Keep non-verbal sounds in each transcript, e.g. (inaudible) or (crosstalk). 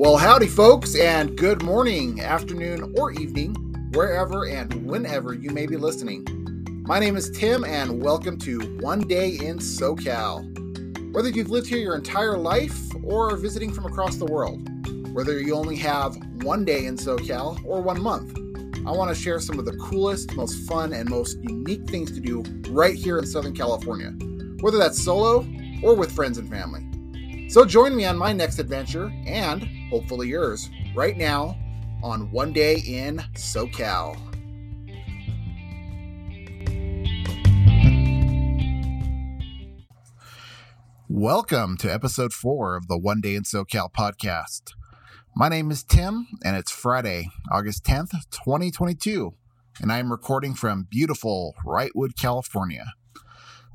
Well, howdy, folks, and good morning, afternoon, or evening, wherever and whenever you may be listening. My name is Tim, and welcome to One Day in SoCal. Whether you've lived here your entire life or are visiting from across the world, whether you only have one day in SoCal or one month, I want to share some of the coolest, most fun, and most unique things to do right here in Southern California, whether that's solo or with friends and family. So join me on my next adventure and hopefully yours right now on One Day in SoCal. Welcome to episode four of the One Day in SoCal podcast. My name is Tim, and it's Friday, August 10th, 2022, and I am recording from beautiful Wrightwood, California.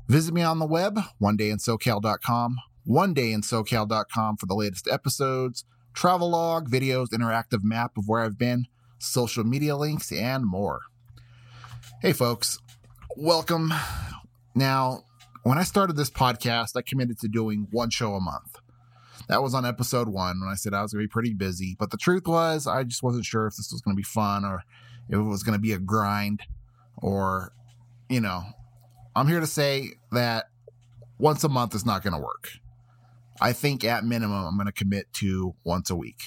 Visit me on the web, onedayinsocal.com, onedayinsocal.com for the latest episodes, travel log, videos, interactive map of where I've been, social media links, and more. Hey, folks, welcome. Now, when I started this podcast, I committed to doing one show a month. That was on episode one when I said I was going to be pretty busy. But the truth was, I just wasn't sure if this was going to be fun or if it was going to be a grind or, you know, I'm here to say that once a month is not going to work. I think at minimum, I'm going to commit to once a week.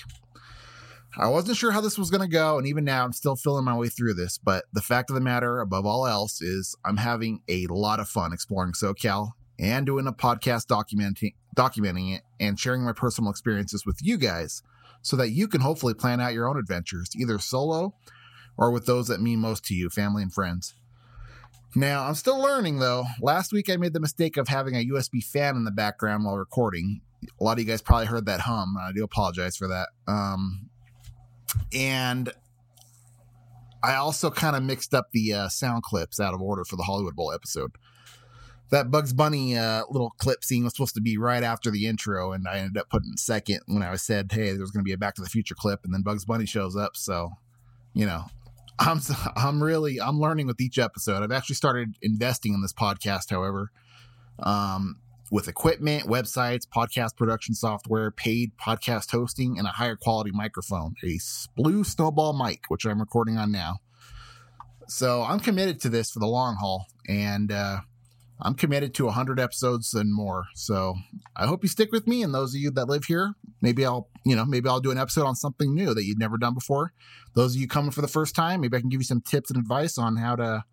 I wasn't sure how this was going to go, and even now, I'm still feeling my way through this. But the fact of the matter, above all else, is I'm having a lot of fun exploring SoCal and doing a podcast documenting documenting it and sharing my personal experiences with you guys, so that you can hopefully plan out your own adventures, either solo or with those that mean most to you, family and friends. Now, I'm still learning though. Last week I made the mistake of having a USB fan in the background while recording. A lot of you guys probably heard that hum. I do apologize for that. Um, and I also kind of mixed up the uh, sound clips out of order for the Hollywood Bowl episode. That Bugs Bunny uh, little clip scene was supposed to be right after the intro, and I ended up putting second when I said, "Hey, there's going to be a Back to the Future clip," and then Bugs Bunny shows up. So, you know, I'm I'm really I'm learning with each episode. I've actually started investing in this podcast, however, um, with equipment, websites, podcast production software, paid podcast hosting, and a higher quality microphone, a Blue Snowball mic, which I'm recording on now. So I'm committed to this for the long haul, and uh, I'm committed to 100 episodes and more. So I hope you stick with me. And those of you that live here, maybe I'll, you know, maybe I'll do an episode on something new that you've never done before. Those of you coming for the first time, maybe I can give you some tips and advice on how to,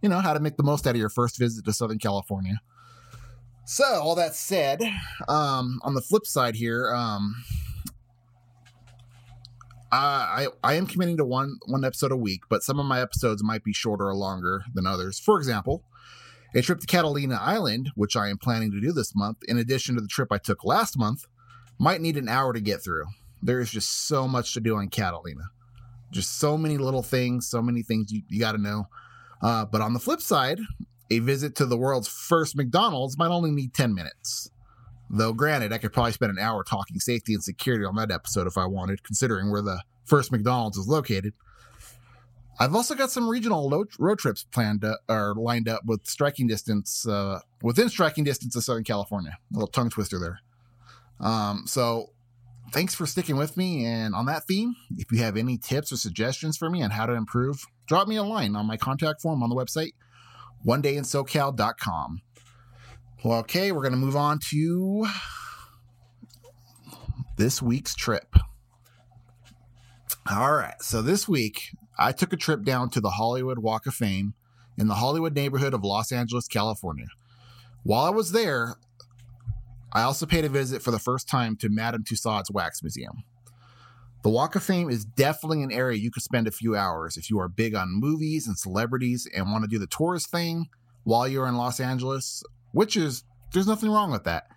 you know, how to make the most out of your first visit to Southern California. So all that said, um, on the flip side here, um, I I am committing to one one episode a week, but some of my episodes might be shorter or longer than others. For example, a trip to Catalina Island, which I am planning to do this month, in addition to the trip I took last month, might need an hour to get through. There is just so much to do on Catalina. Just so many little things, so many things you, you got to know. Uh, but on the flip side, a visit to the world's first McDonald's might only need 10 minutes. Though, granted, I could probably spend an hour talking safety and security on that episode if I wanted, considering where the first McDonald's is located. I've also got some regional road trips planned uh, or lined up with striking distance uh, within striking distance of Southern California. A little tongue twister there. Um, so thanks for sticking with me. And on that theme, if you have any tips or suggestions for me on how to improve, drop me a line on my contact form on the website, one day in SoCal.com. Well, okay, we're going to move on to this week's trip. All right, so this week I took a trip down to the Hollywood Walk of Fame in the Hollywood neighborhood of Los Angeles, California. While I was there, I also paid a visit for the first time to Madame Tussauds Wax Museum. The Walk of Fame is definitely an area you could spend a few hours if you are big on movies and celebrities and want to do the tourist thing while you're in Los Angeles, which is, there's nothing wrong with that.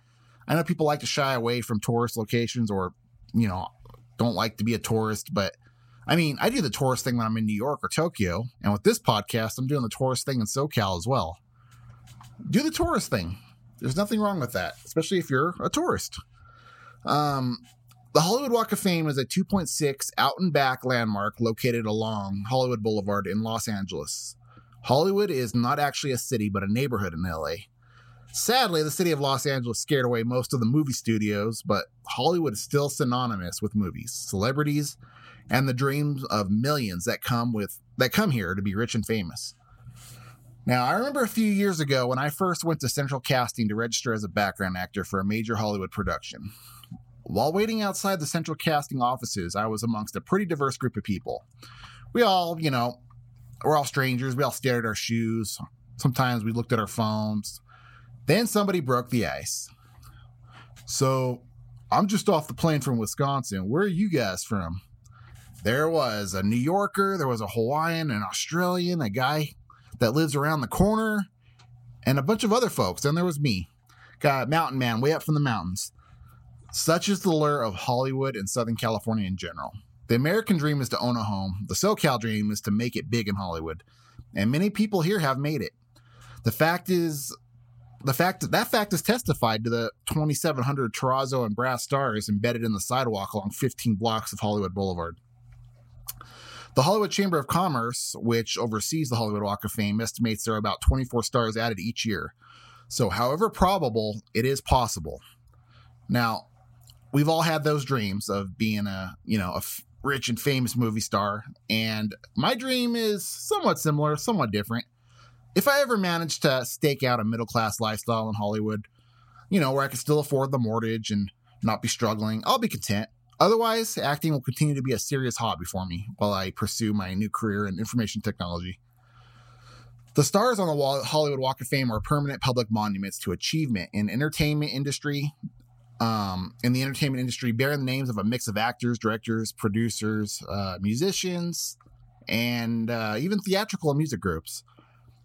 I know people like to shy away from tourist locations or, you know, don't like to be a tourist, but I mean, I do the tourist thing when I'm in New York or Tokyo. And with this podcast, I'm doing the tourist thing in SoCal as well. Do the tourist thing. There's nothing wrong with that, especially if you're a tourist. Um, the Hollywood Walk of Fame is a 2.6 out and back landmark located along Hollywood Boulevard in Los Angeles. Hollywood is not actually a city, but a neighborhood in LA. Sadly, the city of Los Angeles scared away most of the movie studios, but Hollywood is still synonymous with movies, celebrities, and the dreams of millions that come with that come here to be rich and famous. Now, I remember a few years ago when I first went to Central Casting to register as a background actor for a major Hollywood production. While waiting outside the central casting offices, I was amongst a pretty diverse group of people. We all, you know, we're all strangers. We all stared at our shoes. Sometimes we looked at our phones. Then somebody broke the ice. So, I'm just off the plane from Wisconsin. Where are you guys from? There was a New Yorker, there was a Hawaiian, an Australian, a guy that lives around the corner, and a bunch of other folks. Then there was me, got mountain man way up from the mountains. Such is the lure of Hollywood and Southern California in general. The American dream is to own a home. The SoCal dream is to make it big in Hollywood. And many people here have made it. The fact is, the fact that that fact is testified to the 2,700 terrazzo and brass stars embedded in the sidewalk along 15 blocks of Hollywood Boulevard. The Hollywood Chamber of Commerce, which oversees the Hollywood Walk of Fame, estimates there are about 24 stars added each year. So, however probable, it is possible. Now, we've all had those dreams of being a you know a f- rich and famous movie star and my dream is somewhat similar somewhat different if i ever manage to stake out a middle class lifestyle in hollywood you know where i can still afford the mortgage and not be struggling i'll be content otherwise acting will continue to be a serious hobby for me while i pursue my new career in information technology the stars on the wall Hollywood Walk of Fame are permanent public monuments to achievement in entertainment industry, um, in the entertainment industry bearing the names of a mix of actors, directors, producers, uh, musicians, and uh, even theatrical and music groups.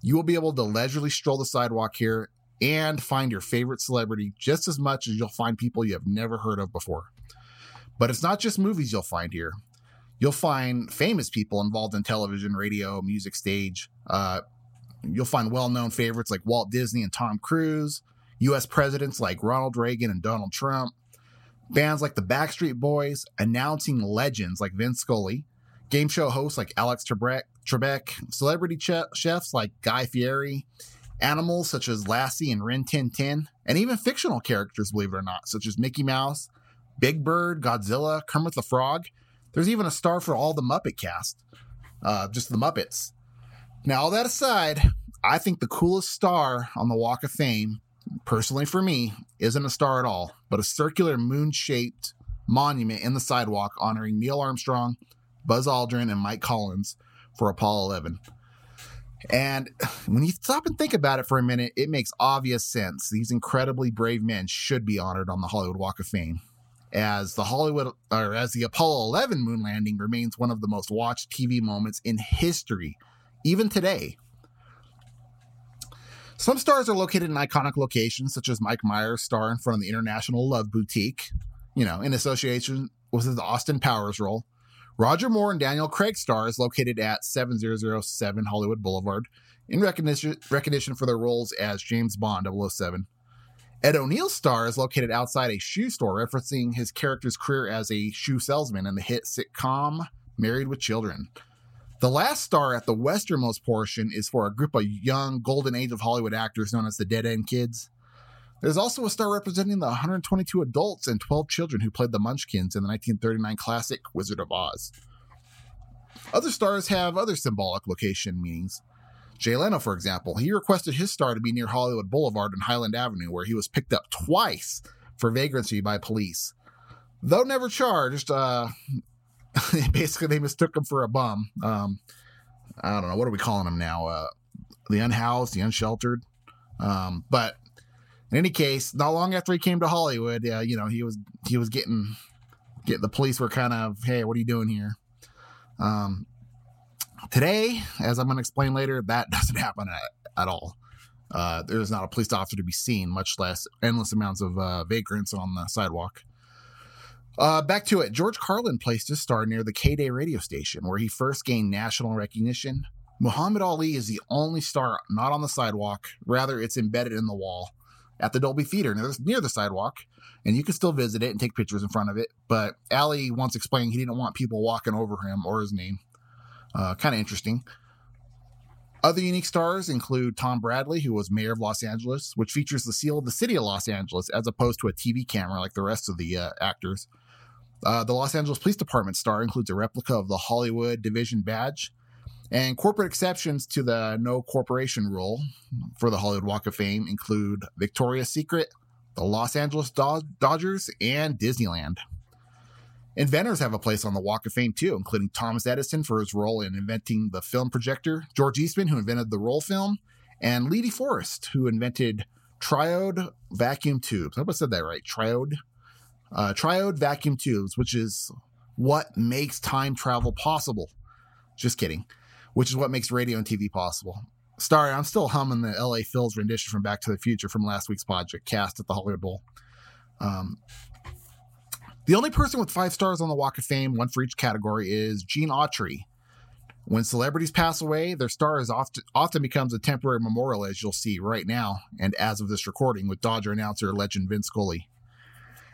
You will be able to leisurely stroll the sidewalk here and find your favorite celebrity just as much as you'll find people you have never heard of before. But it's not just movies you'll find here. You'll find famous people involved in television, radio, music, stage. Uh, you'll find well known favorites like Walt Disney and Tom Cruise, US presidents like Ronald Reagan and Donald Trump, bands like the Backstreet Boys, announcing legends like Vince Scully, game show hosts like Alex Trebek, celebrity ch- chefs like Guy Fieri, animals such as Lassie and Rin Tin Tin, and even fictional characters, believe it or not, such as Mickey Mouse, Big Bird, Godzilla, Kermit the Frog. There's even a star for all the Muppet cast, uh, just the Muppets. Now, all that aside, I think the coolest star on the Walk of Fame personally for me, isn't a star at all, but a circular moon shaped monument in the sidewalk honoring Neil Armstrong, Buzz Aldrin, and Mike Collins for Apollo 11. And when you stop and think about it for a minute, it makes obvious sense. These incredibly brave men should be honored on the Hollywood Walk of Fame. As the Hollywood or as the Apollo 11 moon landing remains one of the most watched TV moments in history, even today. Some stars are located in iconic locations, such as Mike Myers' star in front of the International Love Boutique, you know, in association with his Austin Powers role. Roger Moore and Daniel Craig stars located at 7007 Hollywood Boulevard in recognition, recognition for their roles as James Bond 007. Ed O'Neill's star is located outside a shoe store, referencing his character's career as a shoe salesman in the hit sitcom Married with Children. The last star at the westernmost portion is for a group of young golden age of Hollywood actors known as the Dead End Kids. There's also a star representing the 122 adults and 12 children who played the Munchkins in the 1939 classic Wizard of Oz. Other stars have other symbolic location meanings. Jay Leno, for example, he requested his star to be near Hollywood Boulevard and Highland Avenue, where he was picked up twice for vagrancy by police. Though never charged, uh, (laughs) basically they mistook him for a bum. Um, I don't know what are we calling him now? Uh, the unhoused, the unsheltered. Um, but in any case, not long after he came to Hollywood, uh, you know, he was he was getting get the police were kind of, hey, what are you doing here? Um, today, as I'm going to explain later, that (laughs) doesn't happen at, at all. Uh, there's not a police officer to be seen, much less endless amounts of uh, vagrants on the sidewalk. Uh, back to it. George Carlin placed his star near the KDAY radio station, where he first gained national recognition. Muhammad Ali is the only star not on the sidewalk, rather, it's embedded in the wall at the Dolby Theater near the sidewalk, and you can still visit it and take pictures in front of it. But Ali once explained he didn't want people walking over him or his name. Uh, kind of interesting. Other unique stars include Tom Bradley, who was mayor of Los Angeles, which features the seal of the city of Los Angeles as opposed to a TV camera like the rest of the uh, actors. Uh, the Los Angeles Police Department star includes a replica of the Hollywood Division badge. And corporate exceptions to the no corporation rule for the Hollywood Walk of Fame include Victoria's Secret, the Los Angeles Dodgers, and Disneyland. Inventors have a place on the Walk of Fame too, including Thomas Edison for his role in inventing the film projector, George Eastman, who invented the roll film, and Lee DeForest, who invented triode vacuum tubes. I hope I said that right. Triode. Uh, triode vacuum tubes, which is what makes time travel possible. Just kidding. Which is what makes radio and TV possible. Sorry, I'm still humming the LA Phil's rendition from Back to the Future from last week's project, cast at the Hollywood Bowl. Um, the only person with five stars on the Walk of Fame, one for each category, is Gene Autry. When celebrities pass away, their star is often often becomes a temporary memorial, as you'll see right now, and as of this recording, with Dodger announcer legend Vince Scully.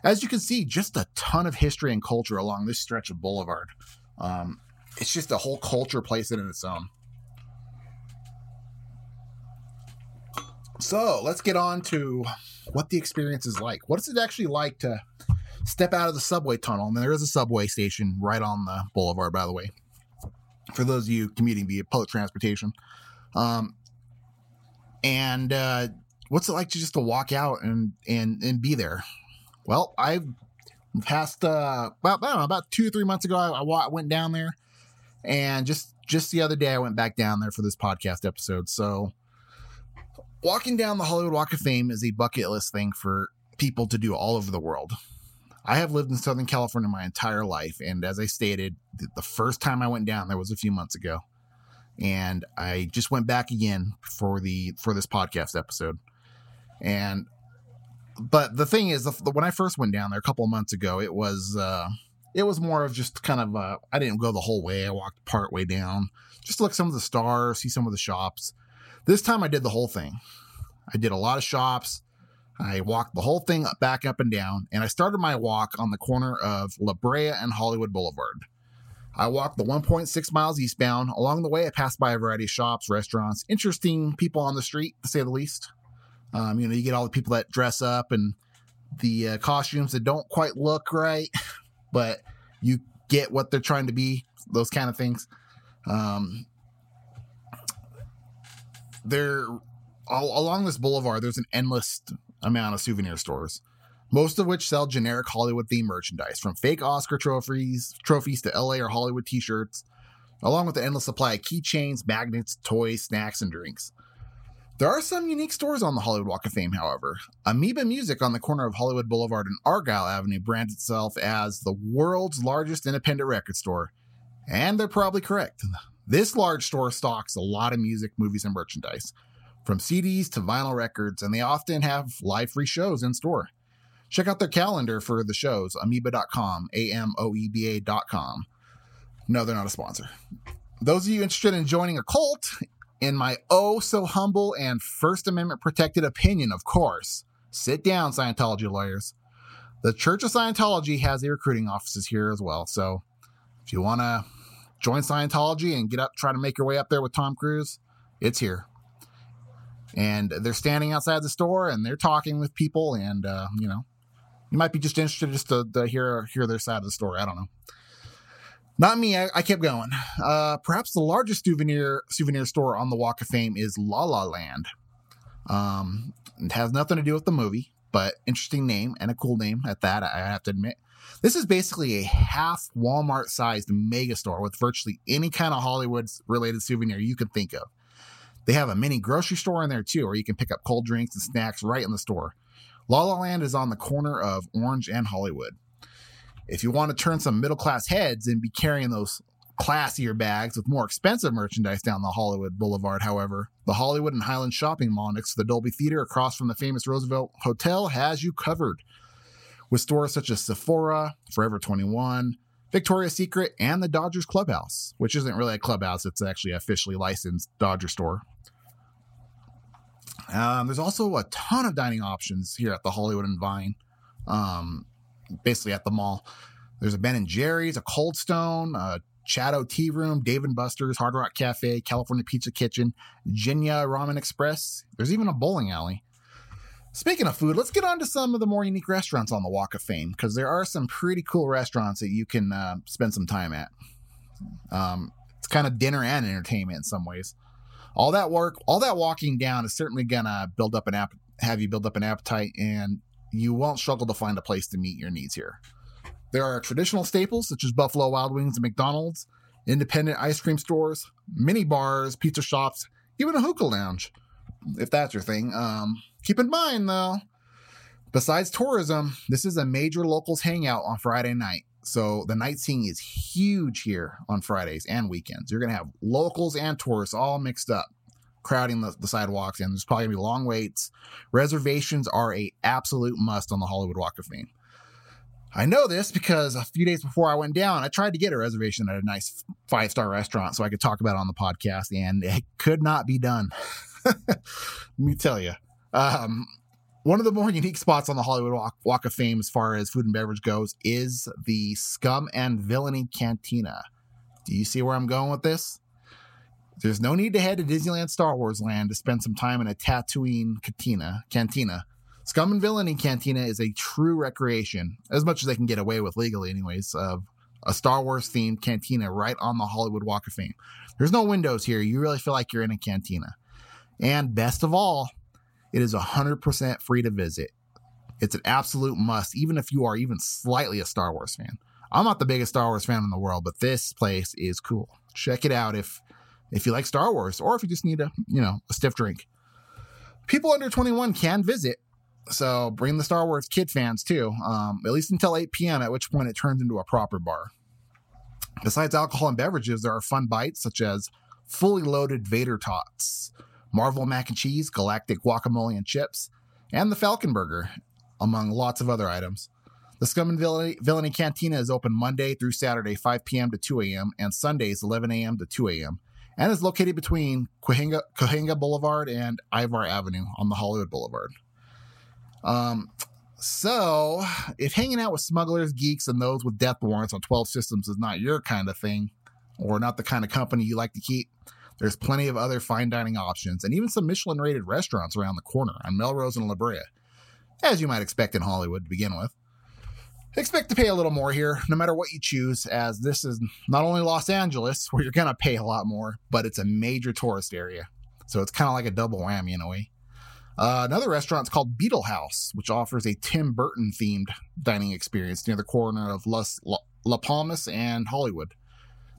As you can see, just a ton of history and culture along this stretch of Boulevard. Um, it's just a whole culture place in its own. So let's get on to what the experience is like. What is it actually like to step out of the subway tunnel. And there is a subway station right on the boulevard, by the way, for those of you commuting via public transportation. Um, and uh, what's it like to just to walk out and and and be there? Well, I've passed uh, about I don't know about two or three months ago. I, I went down there, and just just the other day I went back down there for this podcast episode. So, walking down the Hollywood Walk of Fame is a bucket list thing for people to do all over the world. I have lived in Southern California my entire life. And as I stated, the first time I went down there was a few months ago. And I just went back again for the for this podcast episode. And but the thing is, when I first went down there a couple of months ago, it was uh, it was more of just kind of uh, I didn't go the whole way. I walked part way down, just to look some of the stars, see some of the shops. This time I did the whole thing. I did a lot of shops. I walked the whole thing back up and down, and I started my walk on the corner of La Brea and Hollywood Boulevard. I walked the 1.6 miles eastbound. Along the way, I passed by a variety of shops, restaurants, interesting people on the street, to say the least. Um, you know, you get all the people that dress up and the uh, costumes that don't quite look right, (laughs) but you get what they're trying to be, those kind of things. Um, there, all along this boulevard, there's an endless amount of souvenir stores, most of which sell generic Hollywood themed merchandise, from fake Oscar trophies, trophies to LA or Hollywood t-shirts, along with the endless supply of keychains, magnets, toys, snacks, and drinks. There are some unique stores on the Hollywood Walk of Fame, however. Amoeba Music on the corner of Hollywood Boulevard and Argyle Avenue brands itself as the world's largest independent record store. And they're probably correct. This large store stocks a lot of music, movies, and merchandise from CDs to vinyl records, and they often have live free shows in store. Check out their calendar for the shows, amoeba.com, A M O E B A.com. No, they're not a sponsor. Those of you interested in joining a cult, in my oh so humble and First Amendment protected opinion, of course, sit down, Scientology lawyers. The Church of Scientology has the recruiting offices here as well. So if you want to join Scientology and get up, try to make your way up there with Tom Cruise, it's here and they're standing outside the store and they're talking with people and uh, you know you might be just interested just to, to, hear hear their side of the story i don't know Not me. I, I kept going. Uh, perhaps the largest souvenir souvenir store on the Walk of Fame is La La Land. Um, it has nothing to do with the movie, but interesting name and a cool name at that. I have to admit. This is basically a half Walmart sized mega store with virtually any kind of Hollywood related souvenir you can think of. They have a mini grocery store in there too, where you can pick up cold drinks and snacks right in the store. La La Land is on the corner of Orange and Hollywood. If you want to turn some middle class heads and be carrying those classier bags with more expensive merchandise down the Hollywood Boulevard, however, the Hollywood and Highland Shopping Mall next to the Dolby Theater across from the famous Roosevelt Hotel has you covered. With stores such as Sephora, Forever 21, Victoria's Secret, and the Dodgers Clubhouse, which isn't really a clubhouse, it's actually an officially licensed Dodger store. Um, there's also a ton of dining options here at the Hollywood and Vine, um, basically at the mall. There's a Ben and Jerry's, a Cold Stone, a Chatto Tea Room, Dave and Buster's, Hard Rock Cafe, California Pizza Kitchen, Jinya Ramen Express. There's even a bowling alley. Speaking of food, let's get on to some of the more unique restaurants on the Walk of Fame because there are some pretty cool restaurants that you can uh, spend some time at. Um, it's kind of dinner and entertainment in some ways. All that work, all that walking down is certainly gonna build up an app, have you build up an appetite, and you won't struggle to find a place to meet your needs here. There are traditional staples such as Buffalo Wild Wings and McDonald's, independent ice cream stores, mini bars, pizza shops, even a hookah lounge, if that's your thing. Um, keep in mind though, besides tourism, this is a major locals hangout on Friday night. So the night scene is huge here on Fridays and weekends. You're gonna have locals and tourists all mixed up, crowding the, the sidewalks, and there's probably gonna be long waits. Reservations are a absolute must on the Hollywood Walk of Fame. I know this because a few days before I went down, I tried to get a reservation at a nice five star restaurant so I could talk about it on the podcast, and it could not be done. (laughs) Let me tell you. Um, one of the more (laughs) unique spots on the Hollywood Walk, Walk of Fame as far as food and beverage goes is the Scum and Villainy Cantina. Do you see where I'm going with this? There's no need to head to Disneyland Star Wars Land to spend some time in a Tatooine cantina. Cantina. Scum and Villainy Cantina is a true recreation, as much as they can get away with legally, anyways, of a Star Wars themed cantina right on the Hollywood Walk of Fame. There's no windows here. You really feel like you're in a cantina. And best of all, it is 100% free to visit. It's an absolute must, even if you are even slightly a Star Wars fan. I'm not the biggest Star Wars fan in the world, but this place is cool. Check it out if if you like Star Wars or if you just need a, you know, a stiff drink. People under 21 can visit. So bring the Star Wars kid fans too, um, at least until 8 p.m., at which point it turns into a proper bar. Besides alcohol and beverages, there are fun bites such as fully loaded Vader Tots, Marvel mac and cheese, galactic guacamole and chips, and the Falcon Burger, among lots of other items. The Scum and Villainy, Villainy Cantina is open Monday through Saturday, 5 p.m. to 2 a.m., and Sundays, 11 a.m. to 2 a.m., and is located between Cahuenga Boulevard and Ivar Avenue on the Hollywood Boulevard. Um, so, if hanging out with smugglers, geeks, and those with death warrants on 12 systems is not your kind of thing, or not the kind of company you like to keep, there's plenty of other fine dining options and even some Michelin rated restaurants around the corner on Melrose and La Brea, as you might expect in Hollywood to begin with. Expect to pay a little more here, no matter what you choose, as this is not only Los Angeles, (laughs) where you're going to pay a lot more, but it's a major tourist area. So it's kind of like a double whammy in a way. Uh, another restaurant is called Beetle House, which offers a Tim Burton themed dining experience near the corner of Las, La, La Palmas and Hollywood.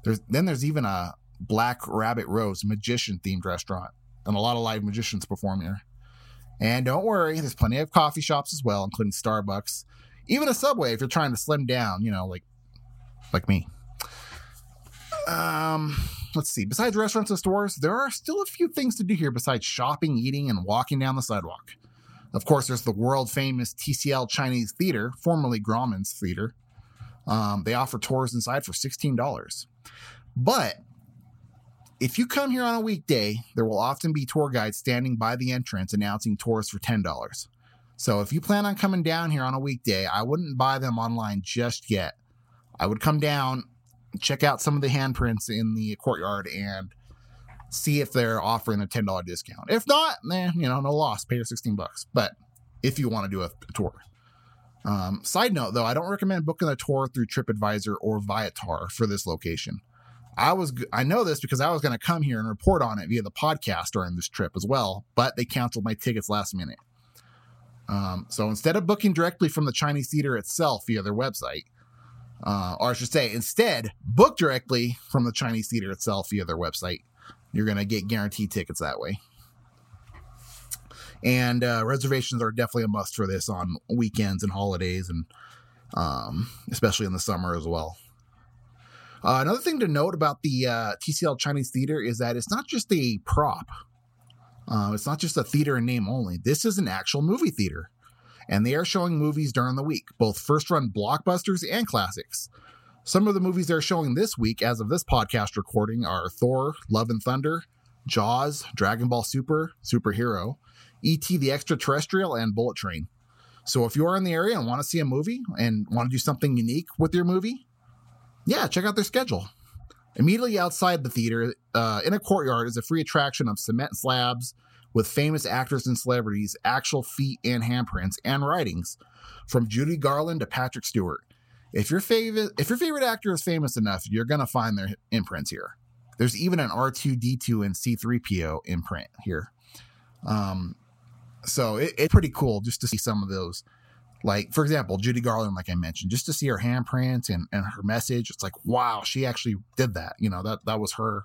There's, then there's even a Black Rabbit Rose magician themed restaurant, and a lot of live magicians perform here. And don't worry, there's plenty of coffee shops as well, including Starbucks, even a Subway if you're trying to slim down, you know, like like me. Um, let's see. Besides restaurants and stores, there are still a few things to do here besides shopping, eating, and walking down the sidewalk. Of course, there's the world famous TCL Chinese Theater, formerly Grauman's Theater. Um, they offer tours inside for $16. But if you come here on a weekday, there will often be tour guides standing by the entrance announcing tours for $10. So if you plan on coming down here on a weekday, I wouldn't buy them online just yet. I would come down, check out some of the handprints in the courtyard, and see if they're offering a $10 discount. If not, then, you know, no loss. Pay your 16 bucks. But if you want to do a, a tour. Um, side note though, I don't recommend booking a tour through TripAdvisor or Viator for this location. I was I know this because I was going to come here and report on it via the podcast during this trip as well, but they canceled my tickets last minute. Um, so instead of booking directly from the Chinese theater itself via their website, uh, or I should say, instead book directly from the Chinese theater itself via their website. You're going to get guaranteed tickets that way. And uh, reservations are definitely a must for this on weekends and holidays, and um, especially in the summer as well. Uh, another thing to note about the uh, TCL Chinese Theater is that it's not just a prop. Uh, it's not just a theater in name only. This is an actual movie theater. And they are showing movies during the week, both first run blockbusters and classics. Some of the movies they're showing this week, as of this podcast recording, are Thor, Love and Thunder, Jaws, Dragon Ball Super, Superhero, E.T. the Extraterrestrial, and Bullet Train. So if you're in the area and want to see a movie and want to do something unique with your movie, yeah, check out their schedule. Immediately outside the theater, uh, in a courtyard, is a free attraction of cement slabs with famous actors and celebrities' actual feet and handprints and writings, from Judy Garland to Patrick Stewart. If your favorite if your favorite actor is famous enough, you're gonna find their imprints here. There's even an R2D2 and C3PO imprint here. Um, so it, it's pretty cool just to see some of those like for example judy garland like i mentioned just to see her handprint and, and her message it's like wow she actually did that you know that that was her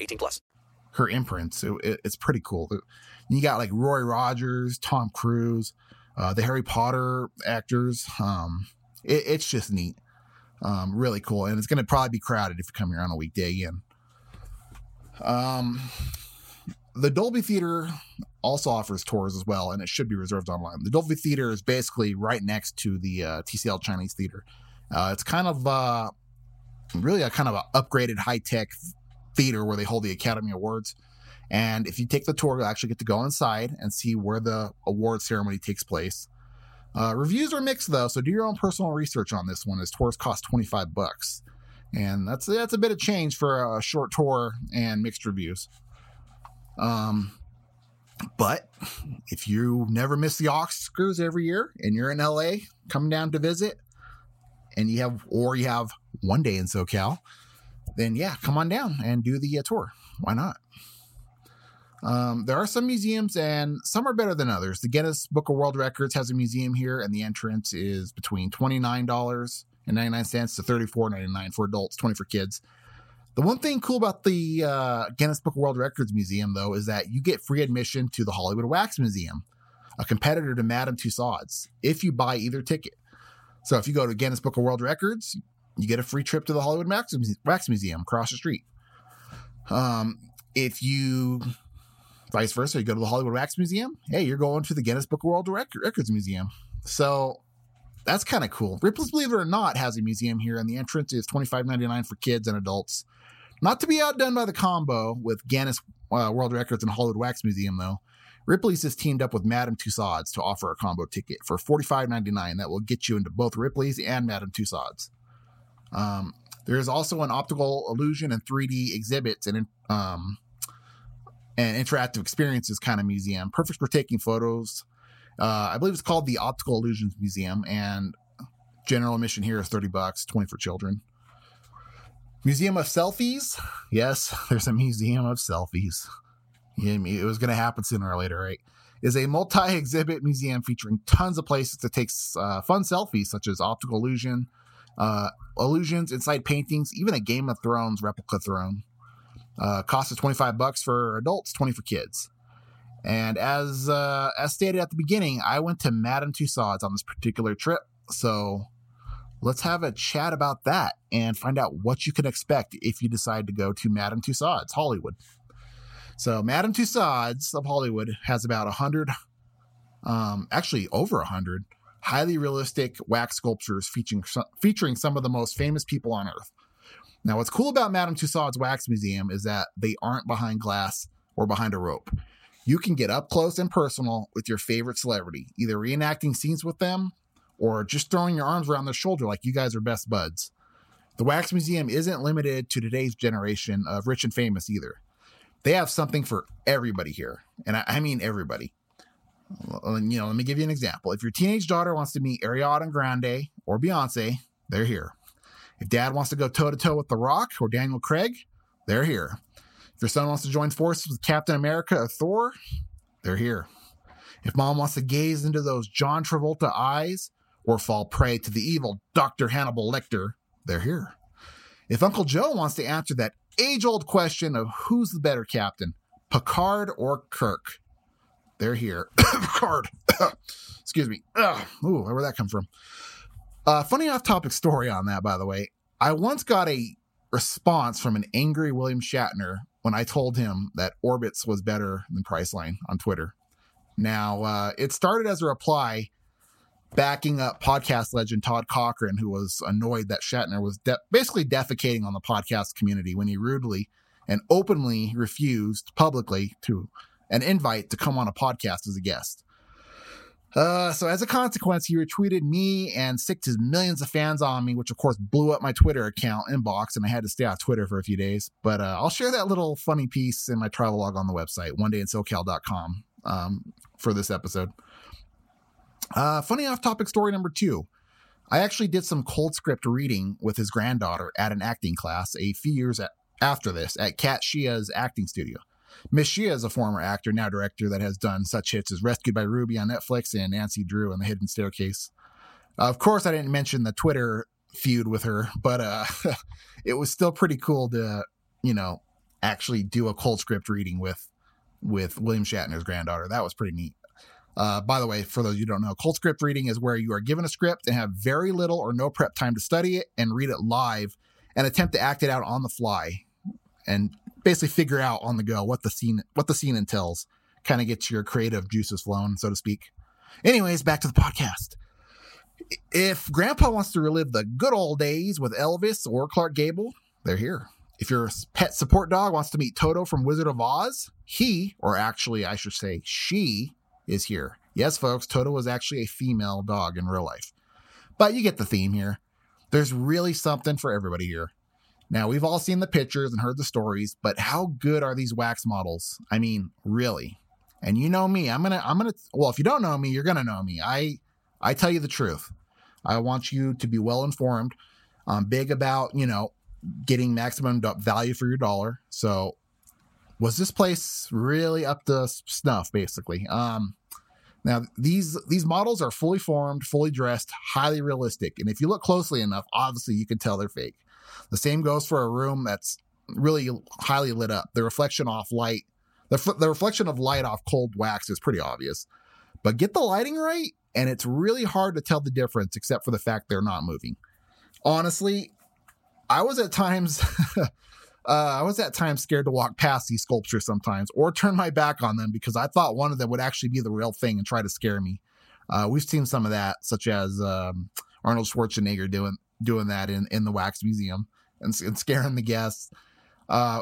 18 plus. her imprints it, it- it's pretty cool. You got like roy rogers tom cruise uh, the harry potter actors um, it, it's just neat. Um, really cool and it's going to probably be crowded if you come here on a weekday again. Um, the dolby theater also offers tours as well and it should be reserved online. The dolby theater is basically right next to the uh, tcl chinese theater. Uh, it's kind of uh, really a kind of a upgraded high-tech theater where they hold the academy awards. And if you take the tour you'll actually get to go inside and see where the award ceremony takes place. Uh, reviews are mixed though so do your own personal research on this one as tours cost 25 bucks. And that's that's a bit of change for a short tour and mixed reviews. Um but if you never miss the Oscars every year and you're in LA coming down to visit and you have or you have one day in SoCal, then yeah, come on down and do the uh, tour. Why not? Um, there are some museums and some are better than others. The Guinness Book of World Records has a museum here, and the entrance is between $29 and 99 cents to $34.99 for adults, 20 for kids. The one thing cool about the uh, Guinness Book of World Records Museum, though, is that you get free admission to the Hollywood Wax Museum, a competitor to Madame Tussauds, if you buy either ticket. So if you go to Guinness Book of World Records, you get a free trip to the Hollywood Wax, Wax Museum across the street. Um, if you, vice versa, you go to the Hollywood Wax Museum, hey, you're going to the Guinness Book of World Rec- Records Museum. So that's kind of cool. Ripley's Believe It or Not has a museum here, and the entrance is twenty five ninety nine for kids and adults. Not to be outdone by the combo with Guinness uh, World Records and Hollywood Wax Museum, though. Ripley's has teamed up with Madame Tussauds to offer a combo ticket for forty five ninety nine that will get you into both Ripley's and Madame Tussauds. Um, there is also an optical illusion and 3D exhibits and um, and interactive experiences kind of museum, perfect for taking photos. Uh, I believe it's called the Optical Illusions Museum, and general admission here is thirty bucks, twenty for children. Museum of Selfies, yes, (laughs) there's a museum of selfies. It was going to happen sooner or later, right? Is a multi-exhibit museum featuring tons of places to take uh, fun selfies, such as optical illusion, uh, illusions, inside paintings, even a Game of Thrones replica throne. Uh, cost is 25 bucks for adults, 20 for kids. And as uh, as stated at the beginning, I went to Madame Tussauds on this particular trip. So let's have a chat about that and find out what you can expect if you decide to go to Madame Tussauds, Hollywood. So Madame Tussauds of Hollywood has about a 100, um, actually over a 100 highly realistic wax sculptures featuring featuring some of the most famous people on earth. Now, what's cool about Madame Tussauds Wax Museum is that they aren't behind glass or behind a rope. You can get up close and personal with your favorite celebrity, either reenacting scenes with them or just throwing your arms around their shoulder like you guys are best buds. The Wax Museum isn't limited to today's generation of rich and famous either. They have something for everybody here, and I, I mean everybody. You know, let me give you an example. If your teenage daughter wants to meet Ariana Grande or Beyonce, they're here. If dad wants to go toe to toe with The Rock or Daniel Craig, they're here. If your son wants to join forces with Captain America or Thor, they're here. If mom wants to gaze into those John Travolta eyes or fall prey to the evil Dr. Hannibal Lecter, they're here. If Uncle Joe wants to answer that age old question of who's the better captain, Picard or Kirk, they're here. (coughs) Picard. (coughs) Excuse me. Ugh. (coughs) Ooh, where'd that come from? Uh, funny off topic story on that, by the way. I once got a response from an angry William Shatner when I told him that Orbitz was better than Priceline on Twitter. Now, uh, it started as a reply backing up podcast legend Todd Cochrane, who was annoyed that Shatner was de- basically defecating on the podcast community when he rudely and openly refused publicly to an invite to come on a podcast as a guest. Uh, so as a consequence, he retweeted me and sicked his millions of fans on me, which of course blew up my Twitter account inbox, and I had to stay off Twitter for a few days. But uh, I'll share that little funny piece in my travel log on the website, one day in um, for this episode. Uh, funny off topic story number two. I actually did some cold script reading with his granddaughter at an acting class a few years after this at Katt Shea's acting studio. Miss Shea is a former actor, now director, that has done such hits as Rescued by Ruby on Netflix and Nancy Drew and The Hidden Staircase. Uh, of course, I didn't mention the Twitter feud with her, but uh, (laughs) it was still pretty cool to, you know, actually do a cold script reading with with William Shatner's granddaughter. That was pretty neat. Uh, by the way, for those you don't know, cold script reading is where you are given a script and have very little or no prep time to study it and read it live and attempt to act it out on the fly. And basically figure out on the go what the scene what the scene entails. Kind of get your creative juices flowing, so to speak. Anyways, back to the podcast. If Grandpa wants to relive the good old days with Elvis or Clark Gable, they're here. If your pet support dog wants to meet Toto from Wizard of Oz, he, or actually I should say she, is here. Yes, folks, Toto was actually a female dog in real life. But you get the theme here. There's really something for everybody here. Now, we've all seen the pictures and heard the stories, but how good are these wax models? I mean, really? And you know me, I'm going to I'm going to well, if you don't know me, you're going to know me. I I tell you the truth. I want you to be well informed. I'm big about, you know, getting maximum value for your dollar. So, was this place really up to snuff basically? Um now these these models are fully formed, fully dressed, highly realistic, and if you look closely enough, obviously you can tell they're fake. The same goes for a room that's really highly lit up. The reflection off light, the, the reflection of light off cold wax is pretty obvious. But get the lighting right, and it's really hard to tell the difference except for the fact they're not moving. Honestly, I was at times. (laughs) uh, I was at times scared to walk past these sculptures sometimes or turn my back on them because I thought one of them would actually be the real thing and try to scare me. Uh, we've seen some of that, such as um, Arnold Schwarzenegger doing doing that in, in the wax museum and, and scaring the guests. Uh,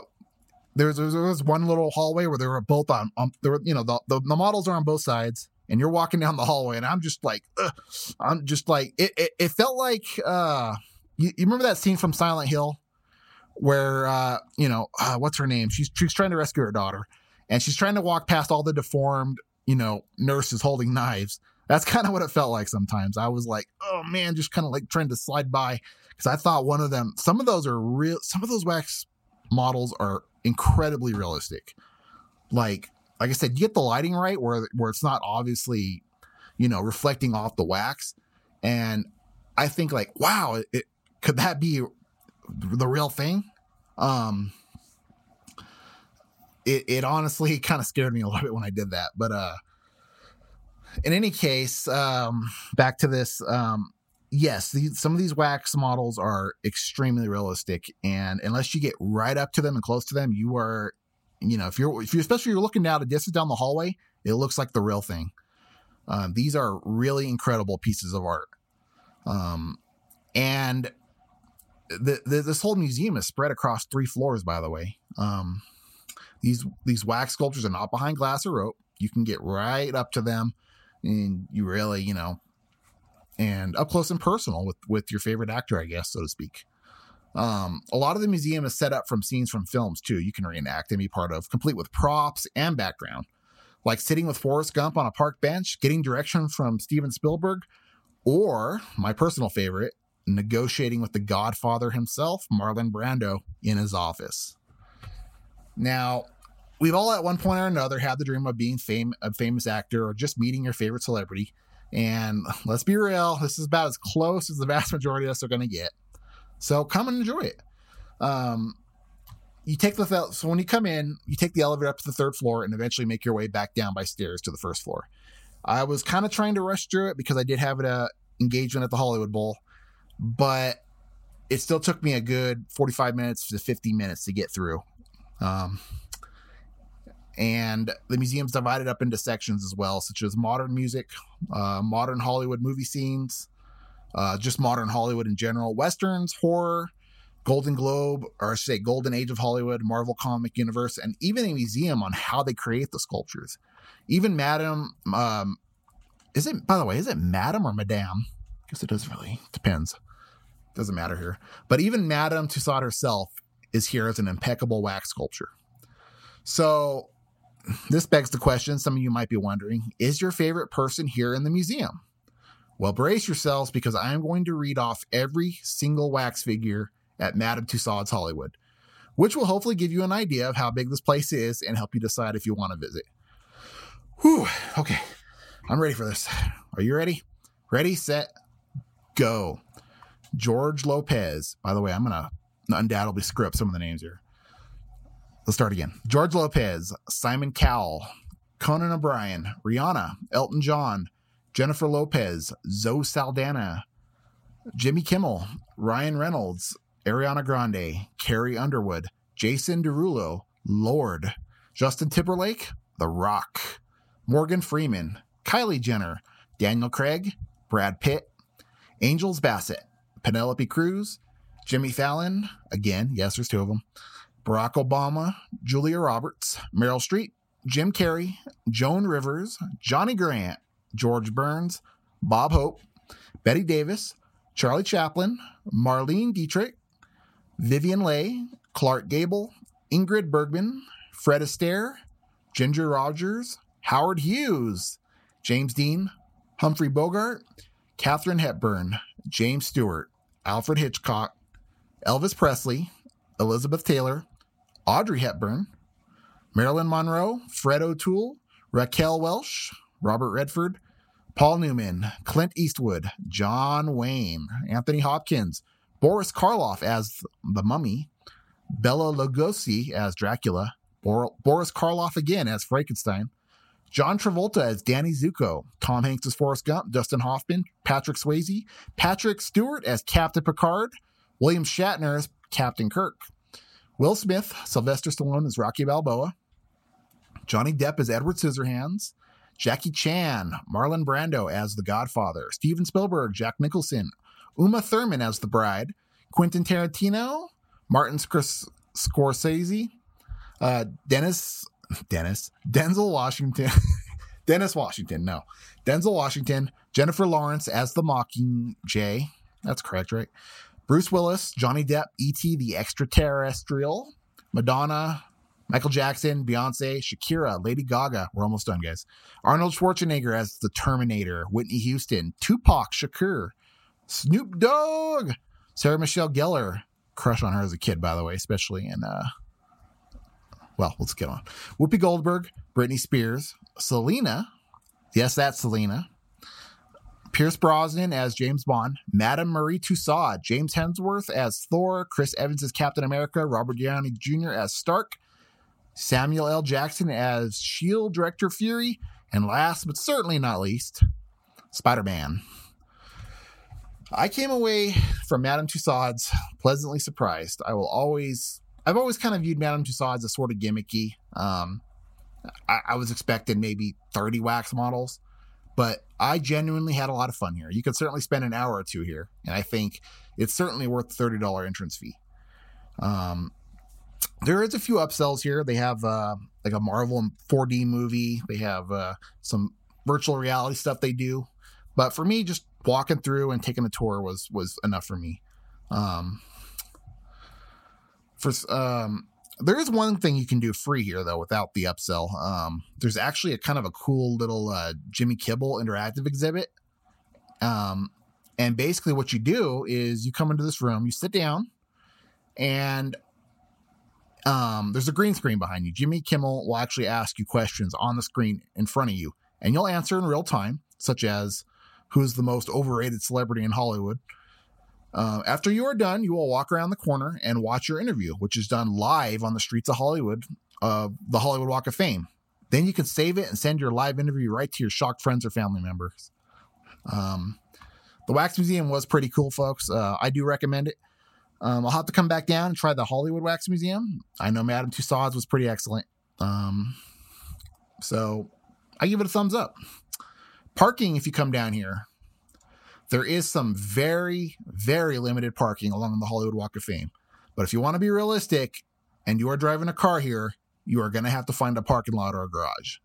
there's there was one little hallway where they were both on, um, there were, you know, the, the, the, models are on both sides and you're walking down the hallway and I'm just like, ugh, I'm just like, it, it, it felt like, uh, you, you, remember that scene from Silent Hill where, uh, you know, uh, what's her name? She's, she's trying to rescue her daughter and she's trying to walk past all the deformed, you know, nurses holding knives. That's kind of what it felt like sometimes. I was like, oh man, just kind of like trying to slide by because I thought one of them, some of those are real, some of those wax models are incredibly realistic. Like, like I said, you get the lighting right where where it's not obviously, you know, reflecting off the wax, and I think like, wow, it, could that be the real thing? Um, it it honestly (laughs) kind of scared me a little bit when I did that, but uh in any case, um, back to this. Um, yes, some of these wax models are extremely realistic, and unless you get right up to them and close to them, you are, you know, if you're, if you especially if you're looking down a distance down the hallway, it looks like the real thing. Um, these are really incredible pieces of art. Um, and the, the, this whole museum is spread across three floors, by the way. Um, these these wax sculptures are not behind glass or rope. You can get right up to them, and you really, you know, and up close and personal with with your favorite actor, I guess, so to speak. Um, a lot of the museum is set up from scenes from films too. You can reenact and be part of, complete with props and background, like sitting with Forrest Gump on a park bench, getting direction from Steven Spielberg, or my personal favorite, negotiating with the Godfather himself, Marlon Brando, in his office. Now, we've all at one point or another had the dream of being fame, a famous actor or just meeting your favorite celebrity. And (laughs) let's be real, this is about as close as the vast majority of us are going to get. So come and enjoy it. Um, you take the so when you come in, you take the elevator up to the third floor and eventually make your way back down by stairs to the first floor. I was kind of trying to rush through it because I did have an engagement at the Hollywood Bowl, but it still took me a good 45 minutes to 50 minutes to get through. Um, and the museum's divided up into sections as well, such as modern music, uh, modern Hollywood movie scenes, uh, just modern Hollywood in general, westerns, horror, Golden Globe, or I say Golden Age of Hollywood, Marvel Comic Universe, and even a museum on how they create the sculptures. Even Madame, um, is it, by the way, is it Madame or Madame? I guess it doesn't really, depends. Doesn't matter here. But even Madame Tussaud herself is here as an impeccable wax sculpture. So this begs the question some of you might be wondering is your favorite person here in the museum? Well, brace yourselves because I am going to read off every single wax figure at Madame Tussauds Hollywood, which will hopefully give you an idea of how big this place is and help you decide if you want to visit. Whew, okay, I'm ready for this. Are you ready? Ready, set, go. George Lopez. By the way, I'm going to undoubtedly screw up some of the names here. Let's start again. George Lopez, Simon Cowell, Conan O'Brien, Rihanna, Elton John, Jennifer Lopez, Zoe Saldana, Jimmy Kimmel, Ryan Reynolds, Ariana Grande, Carrie Underwood, Jason Derulo, Lorde, Justin Timberlake, The Rock, Morgan Freeman, Kylie Jenner, Daniel Craig, Brad Pitt, Angela Bassett, Penelope Cruz, Jimmy Fallon, again, yes, there's two of them, Barack Obama, Julia Roberts, Meryl Streep, Jim Carrey, Joan Rivers, Johnny Grant, George Burns, Bob Hope, Bette Davis, Charlie Chaplin, Marlene Dietrich, Vivien Leigh, Clark Gable, Ingrid Bergman, Fred Astaire, Ginger Rogers, Howard Hughes, James Dean, Humphrey Bogart, Katharine Hepburn, James Stewart, Alfred Hitchcock, Elvis Presley, Elizabeth Taylor, Audrey Hepburn, Marilyn Monroe, Fred O'Toole, Raquel Welch, Robert Redford, Paul Newman, Clint Eastwood, John Wayne, Anthony Hopkins, Boris Karloff as the Mummy, Bela Lugosi as Dracula, Bor- Boris Karloff again as Frankenstein, John Travolta as Danny Zuko, Tom Hanks as Forrest Gump, Dustin Hoffman, Patrick Swayze, Patrick Stewart as Captain Picard, William Shatner as Captain Kirk, Will Smith, Sylvester Stallone as Rocky Balboa, Johnny Depp as Edward Scissorhands, Jackie Chan, Marlon Brando as the Godfather, Steven Spielberg, Jack Nicholson, Uma Thurman as the bride, Quentin Tarantino, Martin Scorsese, uh, Dennis, Dennis, Denzel Washington, (laughs) Dennis Washington, no, Denzel Washington, Jennifer Lawrence as the Mockingjay. That's correct, right? Bruce Willis, Johnny Depp, E.T. the Extraterrestrial, Madonna, Michael Jackson, Beyonce, Shakira, Lady Gaga. We're almost done, guys. Arnold Schwarzenegger as the Terminator, Whitney Houston, Tupac Shakur, Snoop Dogg, Sarah Michelle Gellar. Crush on her as a kid, by the way, especially in uh well, let's get on. Whoopi Goldberg, Britney Spears, Selena. Yes, that's Selena. Pierce Brosnan as James Bond, Madame Marie Tussaud, James Hemsworth as Thor, Chris Evans as Captain America, Robert Downey Jr. as Stark, Samuel L. Jackson as Shield Director Fury, and last but certainly not least, Spider Man. I came away from Madame Tussauds pleasantly surprised. I will always, I've always kind of viewed Madame Tussauds as sort of gimmicky. Um, I, I was expecting maybe 30 wax models, but I genuinely had a lot of fun here. You could certainly spend an hour or two here, and I think it's certainly worth the thirty dollar entrance fee. Um, there is a few upsells here. They have uh, like a Marvel 4D movie. They have uh, some virtual reality stuff they do. But for me, just walking through and taking a tour was was enough for me. Um, for um, there is one thing you can do free here though without the upsell. Um, there's actually a kind of a cool little uh, Jimmy Kimmel interactive exhibit. Um, and basically, what you do is you come into this room, you sit down, and um, there's a green screen behind you. Jimmy Kimmel will actually ask you questions on the screen in front of you, and you'll answer in real time, such as who's the most overrated celebrity in Hollywood. Uh, after you are done, you will walk around the corner and watch your interview, which is done live on the streets of Hollywood, uh, the Hollywood Walk of Fame. Then you can save it and send your live interview right to your shocked friends or family members. Um, the Wax Museum was pretty cool, folks. Uh, I do recommend it. Um, I'll have to come back down and try the Hollywood Wax Museum. I know Madame Tussauds was pretty excellent. Um, so I give it a thumbs up. Parking, if you come down here, there is some very, very limited parking along the Hollywood Walk of Fame. But if you want to be realistic and you are driving a car here, you are going to have to find a parking lot or a garage.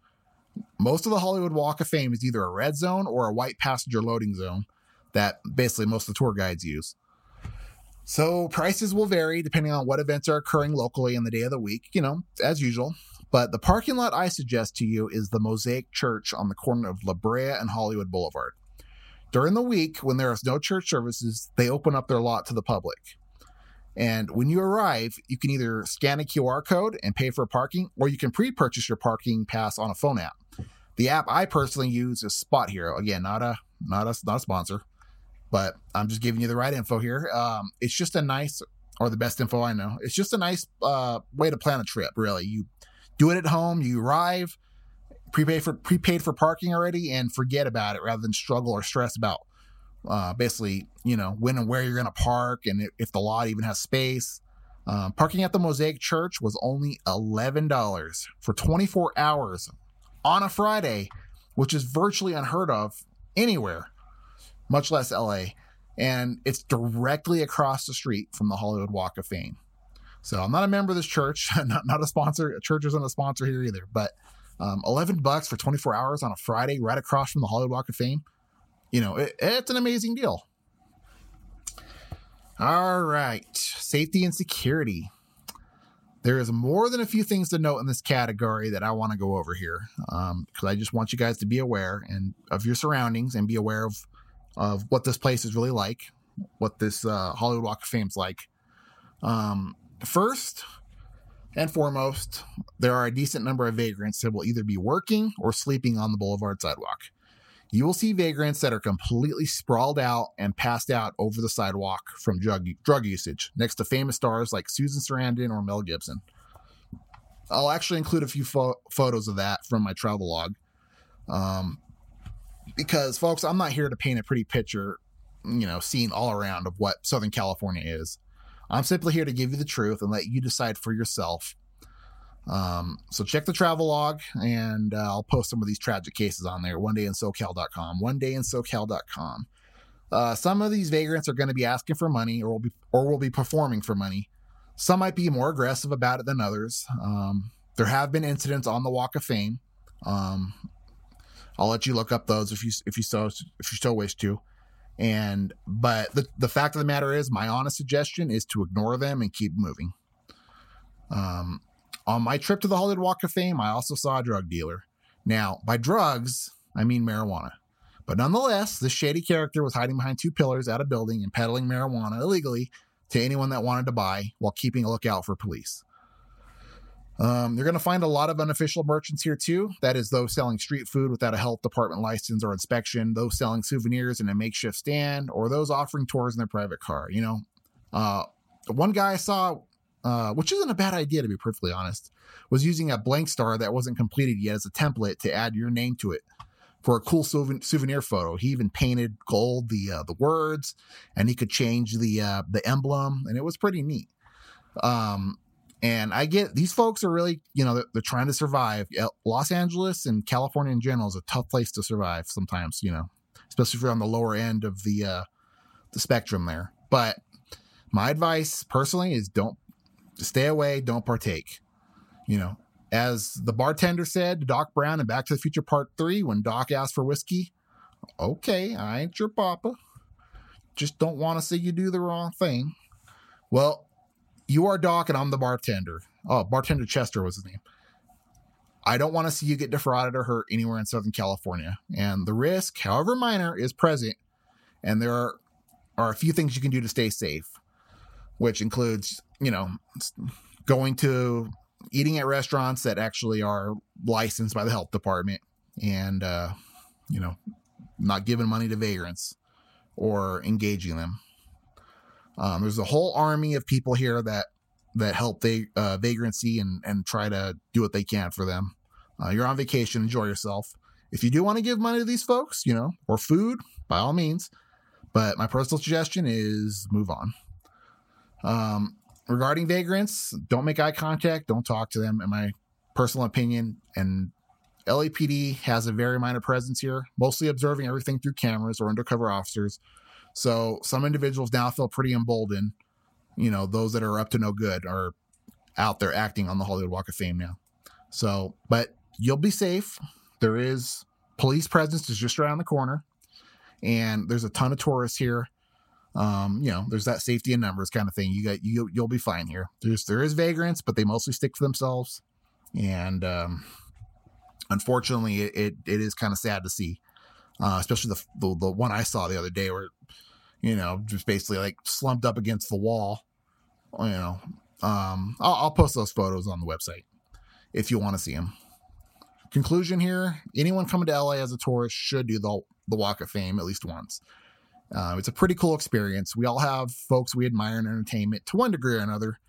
Most of the Hollywood Walk of Fame is either a red zone or a white passenger loading zone that basically most of the tour guides use. So prices will vary depending on what events are occurring locally and the day of the week, you know, as usual. But the parking lot I suggest to you is the Mosaic Church on the corner of La Brea and Hollywood Boulevard. During the week, when there is no church services, they open up their lot to the public. And when you arrive, you can either scan a QR code and pay for parking, or you can pre purchase your parking pass on a phone app. The app I personally use is SpotHero. Again, not a not a not a sponsor, but I'm just giving you the right info here. Um, it's just a nice or the best info I know. It's just a nice uh, way to plan a trip. Really, you do it at home. You arrive, prepaid for prepaid for parking already and forget about it rather than struggle or stress about uh, basically you know when and where you're going to park and if the lot even has space. Um, parking at the mosaic church was only $11 for 24 hours on a friday which is virtually unheard of anywhere much less la and it's directly across the street from the hollywood walk of fame. So i'm not a member of this church. (laughs) Not, not a sponsor. A church isn't a sponsor here either but um, 11 bucks for 24 hours on a Friday right across from the Hollywood Walk of Fame. You know, it, it's an amazing deal. All right, safety and security. There is more than a few things to note in this category that I want to go over here because um, I just want you guys to be aware and of your surroundings and be aware of of what this place is really like, what this uh, Hollywood Walk of Fame's like. Um, first, and foremost, there are a decent number of vagrants that will either be working or sleeping on the boulevard sidewalk. You will see vagrants that are completely sprawled out and passed out over the sidewalk from drug, drug usage, next to famous stars like Susan Sarandon or Mel Gibson. I'll actually include a few fo- photos of that from my travel log. Um, because, folks, I'm not here to paint a pretty picture, you know, seen all around of what Southern California is. I'm simply here to give you the truth and let you decide for yourself. Um, so check the travel log and uh, I'll post some of these tragic cases on there. One day in SoCal.com. One day in SoCal.com. Uh, some of these vagrants are going to be asking for money or will be or will be performing for money. Some might be more aggressive about it than others. Um, there have been incidents on the Walk of Fame. Um, I'll let you look up those if you if you so if you still wish to. And but the the fact of the matter is, my honest suggestion is to ignore them and keep moving. Um, on my trip to the Hollywood Walk of Fame, I also saw a drug dealer. Now, by drugs, I mean marijuana. But nonetheless, this shady character was hiding behind two pillars at a building and peddling marijuana illegally to anyone that wanted to buy while keeping a lookout for police. Um, you're going to find a lot of unofficial merchants here too. That is, those selling street food without a health department license or inspection, those selling souvenirs in a makeshift stand, or those offering tours in their private car. You know, uh, one guy I saw, uh, which isn't a bad idea to be perfectly honest, was using a blank star that wasn't completed yet as a template to add your name to it for a cool souvenir photo. He even painted gold the uh, the words, and he could change the uh, the emblem, and it was pretty neat. Um, And I get these folks are really, you know, they're, they're trying to survive. Los Angeles and California in general is a tough place to survive sometimes, you know, especially if you're on the lower end of the uh, the spectrum there. But my advice personally is don't stay away, don't partake. You know, as the bartender said to Doc Brown in Back to the Future Part 3 when Doc asked for whiskey, okay, I ain't your papa. Just don't want to see you do the wrong thing. Well, you are Doc and I'm the bartender. Oh, bartender Chester was his name. I don't want to see you get defrauded or hurt anywhere in Southern California. And the risk, however minor, is present. And there are, are a few things you can do to stay safe, which includes, you know, going to eating at restaurants that actually are licensed by the health department and, uh, you know, not giving money to vagrants or engaging them. Um, there's a whole army of people here that that help they uh, vagrancy and and try to do what they can for them. Uh, you're on vacation, enjoy yourself. If you do want to give money to these folks, you know, or food, by all means. But my personal suggestion is move on. Um, regarding vagrants, don't make eye contact, don't talk to them. In my personal opinion, and LAPD has a very minor presence here, mostly observing everything through cameras or undercover officers. So some individuals now feel pretty emboldened. You know, those that are up to no good are out there acting on the Hollywood Walk of Fame now. So, but you'll be safe. There is police presence is just around the corner, and there's a ton of tourists here. Um, you know, there's that safety in numbers kind of thing. You got you you'll be fine here. There's there is vagrants, but they mostly stick to themselves, and um, unfortunately, it, it, it is kind of sad to see, uh, especially the, the the one I saw the other day where you know, just basically like slumped up against the wall. You know, um, I'll, I'll post those photos on the website if you want to see them. Conclusion here: anyone coming to LA as a tourist should do the the Walk of Fame at least once. Uh, it's a pretty cool experience. We all have folks we admire in entertainment to one degree or another,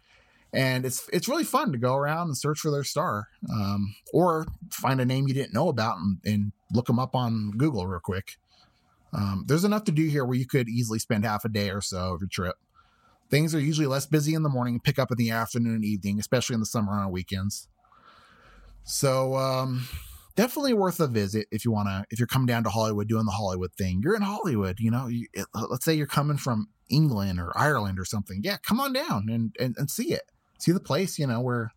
and it's it's really fun to go around and search for their star, um, or find a name you didn't know about and, and look them up on Google real quick. Um, there's enough to do here where you could easily spend half a day or so of your trip. Things are usually less busy in the morning pick up in the afternoon and evening, especially in the summer on weekends. So um, definitely worth a visit if you want to. If you're coming down to Hollywood doing the Hollywood thing, you're in Hollywood. You know, you, it, let's say you're coming from England or Ireland or something. Yeah, come on down and, and and see it. See the place. You know where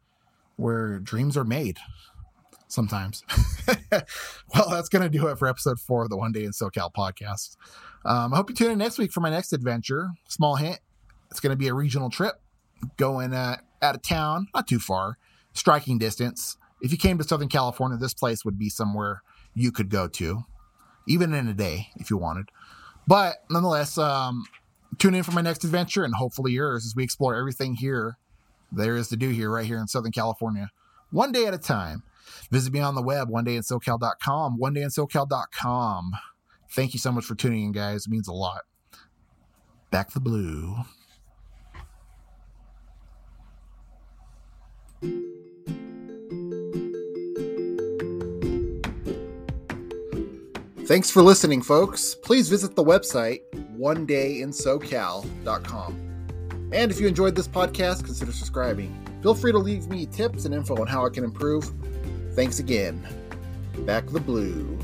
where dreams are made sometimes. (laughs) well, that's going to do it for episode four of the One Day in SoCal podcast. Um, I hope you tune in next week for my next adventure. Small hint it's going to be a regional trip going uh, out of town, not too far, striking distance. If you came to Southern California, this place would be somewhere you could go to, even in a day if you wanted. But nonetheless, um, tune in for my next adventure and hopefully yours as we explore everything here there is to do here, right here in Southern California, one day at a time. Visit me on the web, one day in SoCal.com, one day in SoCal.com. Thank you so much for tuning in, guys. It means a lot. Back the blue. Thanks for listening, folks. Please visit the website, one day in SoCal.com. And if you enjoyed this podcast, consider subscribing. Feel free to leave me tips and info on how I can improve. Thanks again. Back the blue.